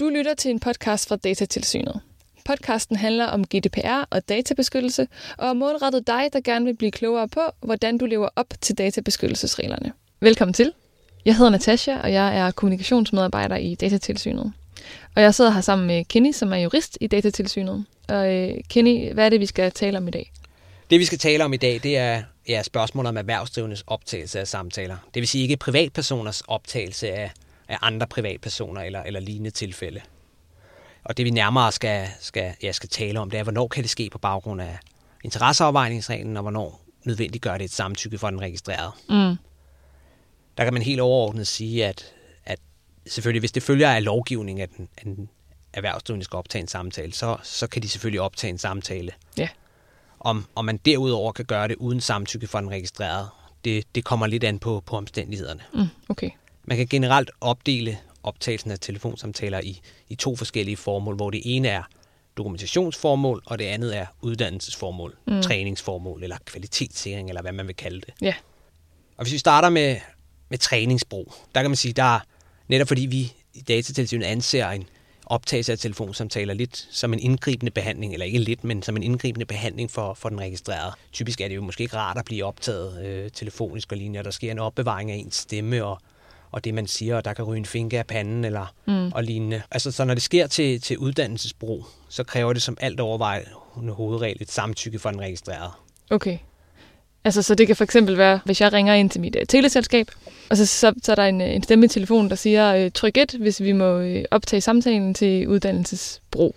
Du lytter til en podcast fra Datatilsynet. Podcasten handler om GDPR og databeskyttelse, og er målrettet dig, der gerne vil blive klogere på, hvordan du lever op til databeskyttelsesreglerne. Velkommen til. Jeg hedder Natasha, og jeg er kommunikationsmedarbejder i Datatilsynet. Og jeg sidder her sammen med Kenny, som er jurist i Datatilsynet. Og øh, Kenny, hvad er det, vi skal tale om i dag? Det vi skal tale om i dag, det er ja, spørgsmål om erhvervsdrivendes optagelse af samtaler. Det vil sige ikke privatpersoners optagelse af, af andre privatpersoner eller, eller lignende tilfælde. Og det vi nærmere skal, skal, ja, skal tale om, det er, hvornår kan det ske på baggrund af interesseafvejningsreglen, og hvornår nødvendigt gør det et samtykke for den registrerede. Mm. Der kan man helt overordnet sige, at, at selvfølgelig, hvis det følger af lovgivningen, at den, at den erhvervsdrivende skal optage en samtale, så, så kan de selvfølgelig optage en samtale. Ja. Om, om man derudover kan gøre det uden samtykke for den registrerede, det, det kommer lidt an på, på omstændighederne. Mm, okay. Man kan generelt opdele optagelsen af telefonsamtaler i, i to forskellige formål, hvor det ene er dokumentationsformål, og det andet er uddannelsesformål, mm. træningsformål eller kvalitetssikring, eller hvad man vil kalde det. Ja. Og hvis vi starter med, med træningsbrug, der kan man sige, der er netop fordi vi i datatilsynet anser en optagelse af telefonsamtaler lidt som en indgribende behandling, eller ikke lidt, men som en indgribende behandling for, for den registrerede. Typisk er det jo måske ikke rart at blive optaget øh, telefonisk og lignende, og der sker en opbevaring af ens stemme og, og det, man siger, og der kan ryge en finke af panden eller, mm. og lignende. Altså, så når det sker til, til uddannelsesbrug, så kræver det som alt overvejende hovedregel et samtykke for den registrerede. Okay. Altså, så det kan for eksempel være, hvis jeg ringer ind til mit uh, teleselskab, og så, så, så er der en, en stemme i telefonen, der siger, uh, tryk 1, hvis vi må uh, optage samtalen til uddannelsesbrug.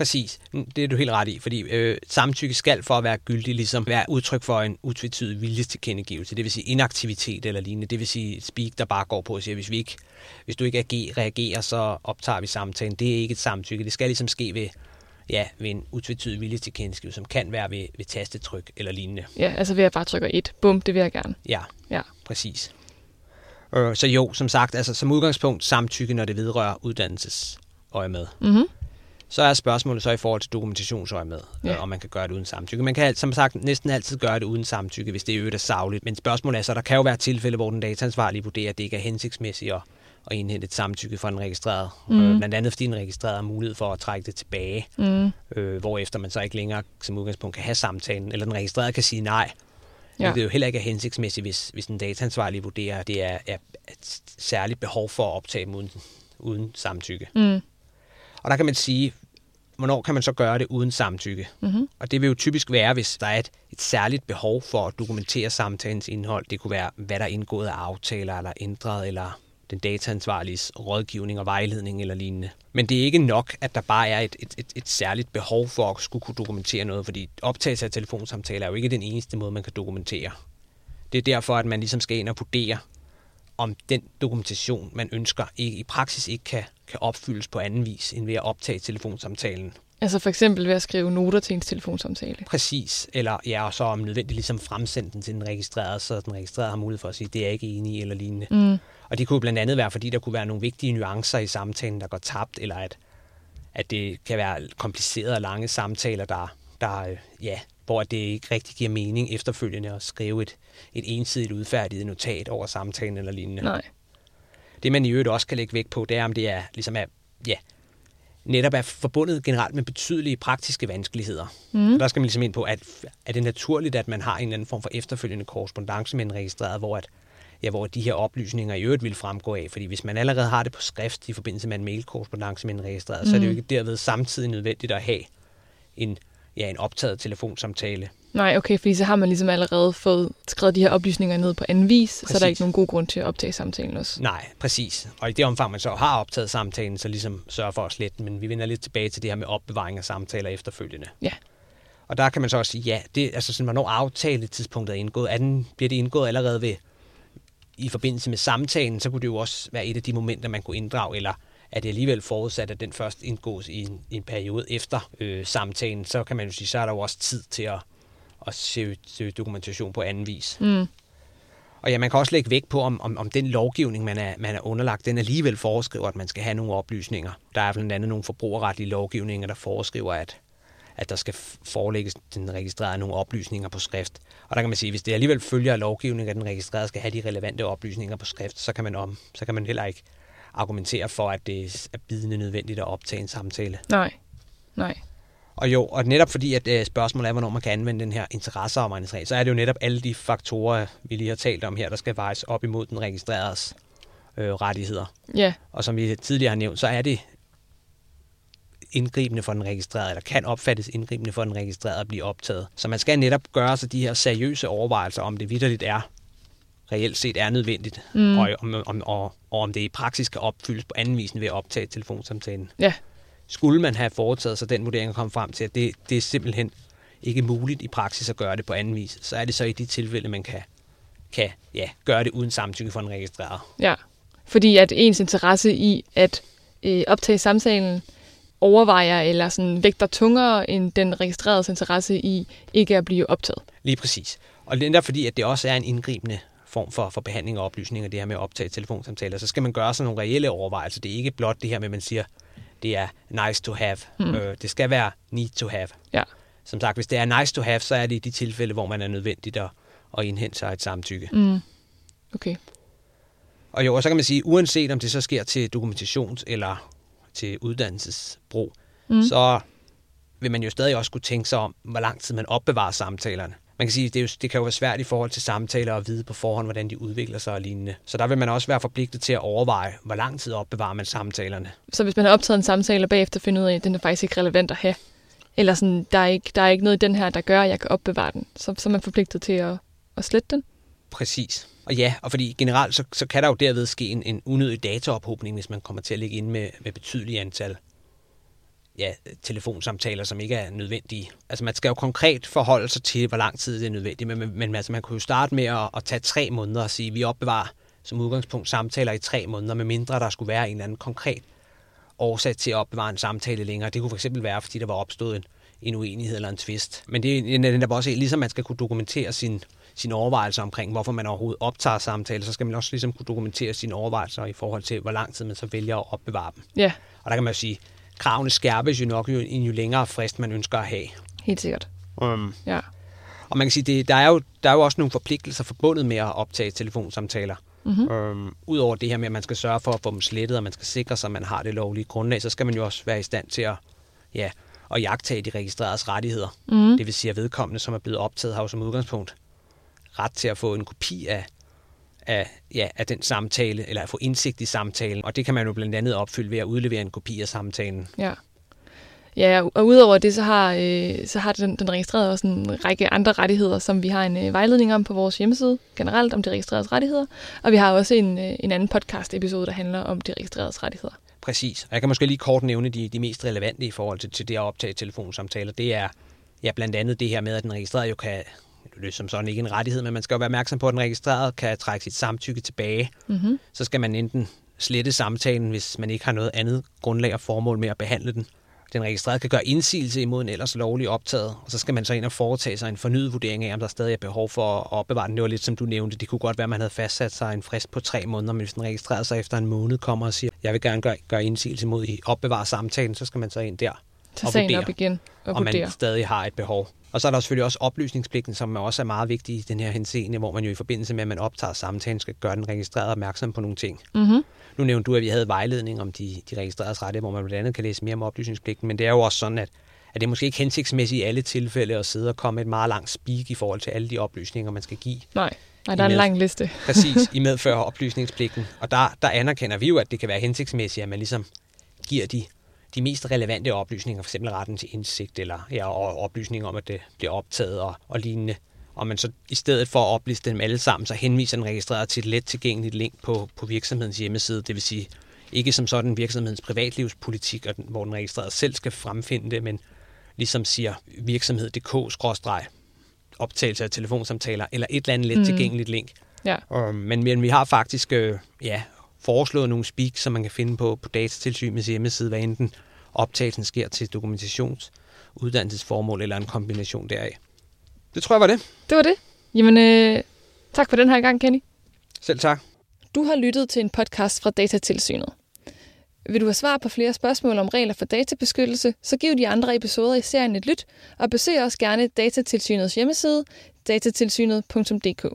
Præcis. Det er du helt ret i, fordi øh, samtykke skal for at være gyldig ligesom være udtryk for en utvetydig viljestilkendegivelse. Det vil sige inaktivitet eller lignende. Det vil sige et speak, der bare går på og siger, hvis, vi ikke, hvis du ikke agerer, reagerer, så optager vi samtalen. Det er ikke et samtykke. Det skal ligesom ske ved, ja, ved en utvetydig viljestilkendegivelse, som kan være ved, ved tastetryk eller lignende. Ja, altså ved at bare trykke 1. Bum, det vil jeg gerne. Ja, Ja. præcis. Øh, så jo, som sagt, altså som udgangspunkt samtykke, når det vedrører uddannelsesøje med. Mm-hmm. Så er spørgsmålet så i forhold til dokumentationsøje med, Ja. ja. om man kan gøre det uden samtykke. Man kan som sagt næsten altid gøre det uden samtykke, hvis det i øvrigt er savligt. Men spørgsmålet er så, der kan jo være tilfælde, hvor den dataansvarlige vurderer, at det ikke er hensigtsmæssigt at, at indhente et samtykke fra den registrerede. Mm. Øh, blandt andet fordi den registrerede har mulighed for at trække det tilbage, Mm. øh, hvorefter man så ikke længere som udgangspunkt kan have samtalen, eller den registrerede kan sige nej. Ja. Ja. Det er jo heller ikke er hensigtsmæssigt, hvis, hvis den dataansvarlige vurderer, at det er, er et særligt behov for at optage dem uden, uden samtykke. Mm. Og der kan man sige, hvornår kan man så gøre det uden samtykke? Mm-hmm. Og det vil jo typisk være, hvis der er et, et særligt behov for at dokumentere samtalens indhold. Det kunne være, hvad der er indgået af aftaler eller ændret, eller den dataansvarliges rådgivning og vejledning eller lignende. Men det er ikke nok, at der bare er et, et, et, et særligt behov for at skulle kunne dokumentere noget, fordi optagelse af telefonsamtaler er jo ikke den eneste måde, man kan dokumentere. Det er derfor, at man ligesom skal ind og vurdere, om den dokumentation, man ønsker, ikke, i praksis ikke kan, kan opfyldes på anden vis, end ved at optage telefonsamtalen. Altså for eksempel ved at skrive noter til ens telefonsamtale. Præcis, eller ja, og så om nødvendigt ligesom fremsende den til den registrerede, så den registrerede har mulighed for at sige, det er jeg ikke enig i eller lignende. Mm. Og det kunne blandt andet være, fordi der kunne være nogle vigtige nuancer i samtalen, der går tabt, eller at, at det kan være komplicerede og lange samtaler, der, der øh, ja, hvor det ikke rigtig giver mening efterfølgende at skrive et, et ensidigt udfærdiget notat over samtalen eller lignende. Nej. Det man i øvrigt også kan lægge vægt på, det er, om det er, ligesom er, ja, netop er forbundet generelt med betydelige praktiske vanskeligheder. Mm. Og der skal man ligesom ind på, at er det naturligt, at man har en eller anden form for efterfølgende korrespondence med en registreret, hvor, at, ja, hvor de her oplysninger i øvrigt vil fremgå af. Fordi hvis man allerede har det på skrift i forbindelse med en mailkorrespondence med en registreret, mm. så er det jo ikke derved samtidig nødvendigt at have en, ja, en optaget telefonsamtale. Nej, okay, fordi så har man ligesom allerede fået skrevet de her oplysninger ned på anden vis, så er der Præcis. ikke nogen god grund til at optage samtalen også. Nej, præcis. Og i det omfang, man så har optaget samtalen, så ligesom sørge for at slette den. Men vi vender lidt tilbage til det her med opbevaring af samtaler efterfølgende. Ja. Og der kan man så også sige, ja, det, altså sådan, hvornår aftaletidspunktet er indgået. Er den, bliver det indgået allerede ved, i forbindelse med samtalen, så kunne det jo også være et af de momenter, man kunne inddrage, eller er det alligevel forudsat, at den først indgås i en, i en periode efter øh, samtalen, så kan man jo sige, så er der jo også tid til at, at søge, søge dokumentation på anden vis. Mm. Og ja, man kan også lægge vægt på, om, om, om den lovgivning, man er, man er underlagt, den alligevel foreskriver, at man skal have nogle oplysninger. Der er blandt andet nogle forbrugerretlige lovgivninger, der foreskriver, at, at der skal forelægges den registrerede nogle oplysninger på skrift. Og der kan man sige, at hvis det alligevel følger af lovgivningen, at den registrerede skal have de relevante oplysninger på skrift, så kan man, om, så kan man heller ikke argumentere for, at det er bidende nødvendigt at optage en samtale. Nej, nej. Og jo, og netop fordi at øh, spørgsmålet er, hvornår man kan anvende den her interesseafvejningsregel, så er det jo netop alle de faktorer, vi lige har talt om her, der skal vejes op imod den registreredes øh, rettigheder. Ja, Og som vi tidligere har nævnt, så er det indgribende for den registrerede, eller kan opfattes indgribende for den registrerede at blive optaget. Så man skal netop gøre sig de her seriøse overvejelser, om det vidderligt er, reelt set er nødvendigt, mm. og, om, om, og, og om det i praksis kan opfyldes på anden vis end ved at optage telefonsamtalen. ja, Skulle man have foretaget sig den vurdering og komme frem til, at det, det er simpelthen ikke muligt i praksis at gøre det på anden vis, så er det så i de tilfælde, man kan, kan ja, gøre det uden samtykke for en registreret. ja. Fordi at ens interesse i at øh, optage samtalen overvejer eller sådan vægter tungere end den registrerede interesse i ikke at blive optaget. Lige præcis. Og det er fordi, at det også er en indgribende form for, for behandling og oplysning af det her med at optage telefonsamtaler, så skal man gøre sig nogle reelle overvejelser. Det er ikke blot det her med, at man siger, det er nice to have. Mm. Øh, det skal være need to have. Ja, Som sagt, hvis det er nice to have, så er det i de tilfælde, hvor man er nødvendigt at, at indhente sig et samtykke. mm. okay. Og jo, og så kan man sige, uanset om det så sker til dokumentations- eller til uddannelsesbrug, mm. så vil man jo stadig også kunne tænke sig om, hvor lang tid man opbevarer samtalerne. Man kan sige, det, er jo, det kan jo være svært i forhold til samtaler at vide på forhånd, hvordan de udvikler sig og lignende. Så der vil man også være forpligtet til at overveje, hvor lang tid opbevarer man samtalerne. Så hvis man har optaget en samtale og bagefter finder ud af, at den er faktisk ikke relevant at have, eller sådan, der er ikke, der er ikke noget i den her, der gør, at jeg kan opbevare den, så, så er man forpligtet til at, at slette den. Præcis. Og ja, og fordi generelt så, så kan der jo derved ske en, en unødig dataophobning, hvis man kommer til at ligge inde med, med betydelige antal ja, telefonsamtaler, som ikke er nødvendige. Altså man skal jo konkret forholde sig til, hvor lang tid det er nødvendigt, men, men, men altså, man kunne jo starte med at, at tage tre måneder og sige, at vi opbevarer som udgangspunkt samtaler i tre måneder, med mindre der skulle være en eller anden konkret årsag til at opbevare en samtale længere. Det kunne fx være, fordi der var opstået en, en uenighed eller en tvist. Men det er netop også, ligesom man skal kunne dokumentere sin, sine overvejelser omkring, hvorfor man overhovedet optager samtaler, så skal man også ligesom kunne dokumentere sine overvejelser i forhold til, hvor lang tid man så vælger at opbevare dem. Ja, Og der kan man jo sige, kravene skærpes jo nok jo, en jo længere frist man ønsker at have. helt sikkert. Um, Ja, og man kan sige, det, der, er jo, der er jo også nogle forpligtelser forbundet med at optage telefonsamtaler. Mm-hmm. Um, Udover det her med, at man skal sørge for at få dem slettet, og man skal sikre sig, at man har det lovlige grundlag, så skal man jo også være i stand til at, ja, at jagtage de registreredes rettigheder. Mm. Det vil sige, at vedkommende, som er blevet optaget, har jo som udgangspunkt ret til at få en kopi af, af, ja, af den samtale, eller at få indsigt i samtalen. Og det kan man jo blandt andet opfylde ved at udlevere en kopi af samtalen. ja. Ja, og udover det, så har, øh, så har den, den registrerede også en række andre rettigheder, som vi har en øh, vejledning om på vores hjemmeside, generelt om de registreredes rettigheder. Og vi har også en, øh, en anden podcast-episode, der handler om de registreredes rettigheder. Præcis. Og jeg kan måske lige kort nævne de, de mest relevante i forhold til, til det at optage telefonsamtaler. Det er ja, blandt andet det her med, at den registrerede jo kan, det er som sådan ikke en rettighed, men man skal jo være opmærksom på, at den registrerede kan trække sit samtykke tilbage. Mm-hmm. Så skal man enten slette samtalen, hvis man ikke har noget andet grundlag og formål med at behandle den. Den registrerede kan gøre indsigelse imod en ellers lovlig optaget, og så skal man så ind og foretage sig en fornyet vurdering af, om der stadig er behov for at opbevare den. Det var lidt som du nævnte, det kunne godt være, at man havde fastsat sig en frist på tre måneder, men hvis den registrerede sig efter en måned kommer og siger, jeg vil gerne gøre, gøre indsigelse imod at opbevare samtalen, så skal man så ind der Tag og sagen vurdere, op igen og om man vurdere. stadig har et behov. Og så er der selvfølgelig også oplysningspligten, som også er meget vigtig i den her henseende, hvor man jo i forbindelse med, at man optager samtalen, skal gøre den registrerede opmærksom på nogle ting. Mm-hmm. Nu nævnte du, at vi havde vejledning om de, de registreredes rettigheder, hvor man blandt andet kan læse mere om oplysningspligten, men det er jo også sådan, at, at det er måske ikke hensigtsmæssigt i alle tilfælde at sidde og komme et meget langt speak i forhold til alle de oplysninger, man skal give. Nej, Nej der er en lang liste. Præcis, i medfør af oplysningspligten. Og der, der anerkender vi jo, at det kan være hensigtsmæssigt, at man ligesom giver de, de mest relevante oplysninger, f.eks. retten til indsigt, eller ja, og oplysninger om, at det bliver optaget og, og lignende. Og man så i stedet for at opliste dem alle sammen, så henviser den registreret til et let tilgængeligt link på, på virksomhedens hjemmeside. Det vil sige, ikke som sådan virksomhedens privatlivspolitik, og den, hvor den registrerede selv skal fremfinde det, men ligesom siger virksomhed.dk- optagelse af telefonsamtaler, eller et eller andet let tilgængeligt link. Ja, Um, men, men vi har faktisk øh, ja, foreslået nogle speak, som man kan finde på, på datatilsynets hjemmeside, hvad enten optagelsen sker til dokumentations, uddannelsesformål eller en kombination deraf. Det tror jeg var det. det var det. Jamen, øh, tak for den her gang, Kenny. Selv tak. Du har lyttet til en podcast fra Datatilsynet. Vil du have svar på flere spørgsmål om regler for databeskyttelse, så giv de andre episoder i serien et lyt, og besøg også gerne Datatilsynets hjemmeside, datatilsynet.dk.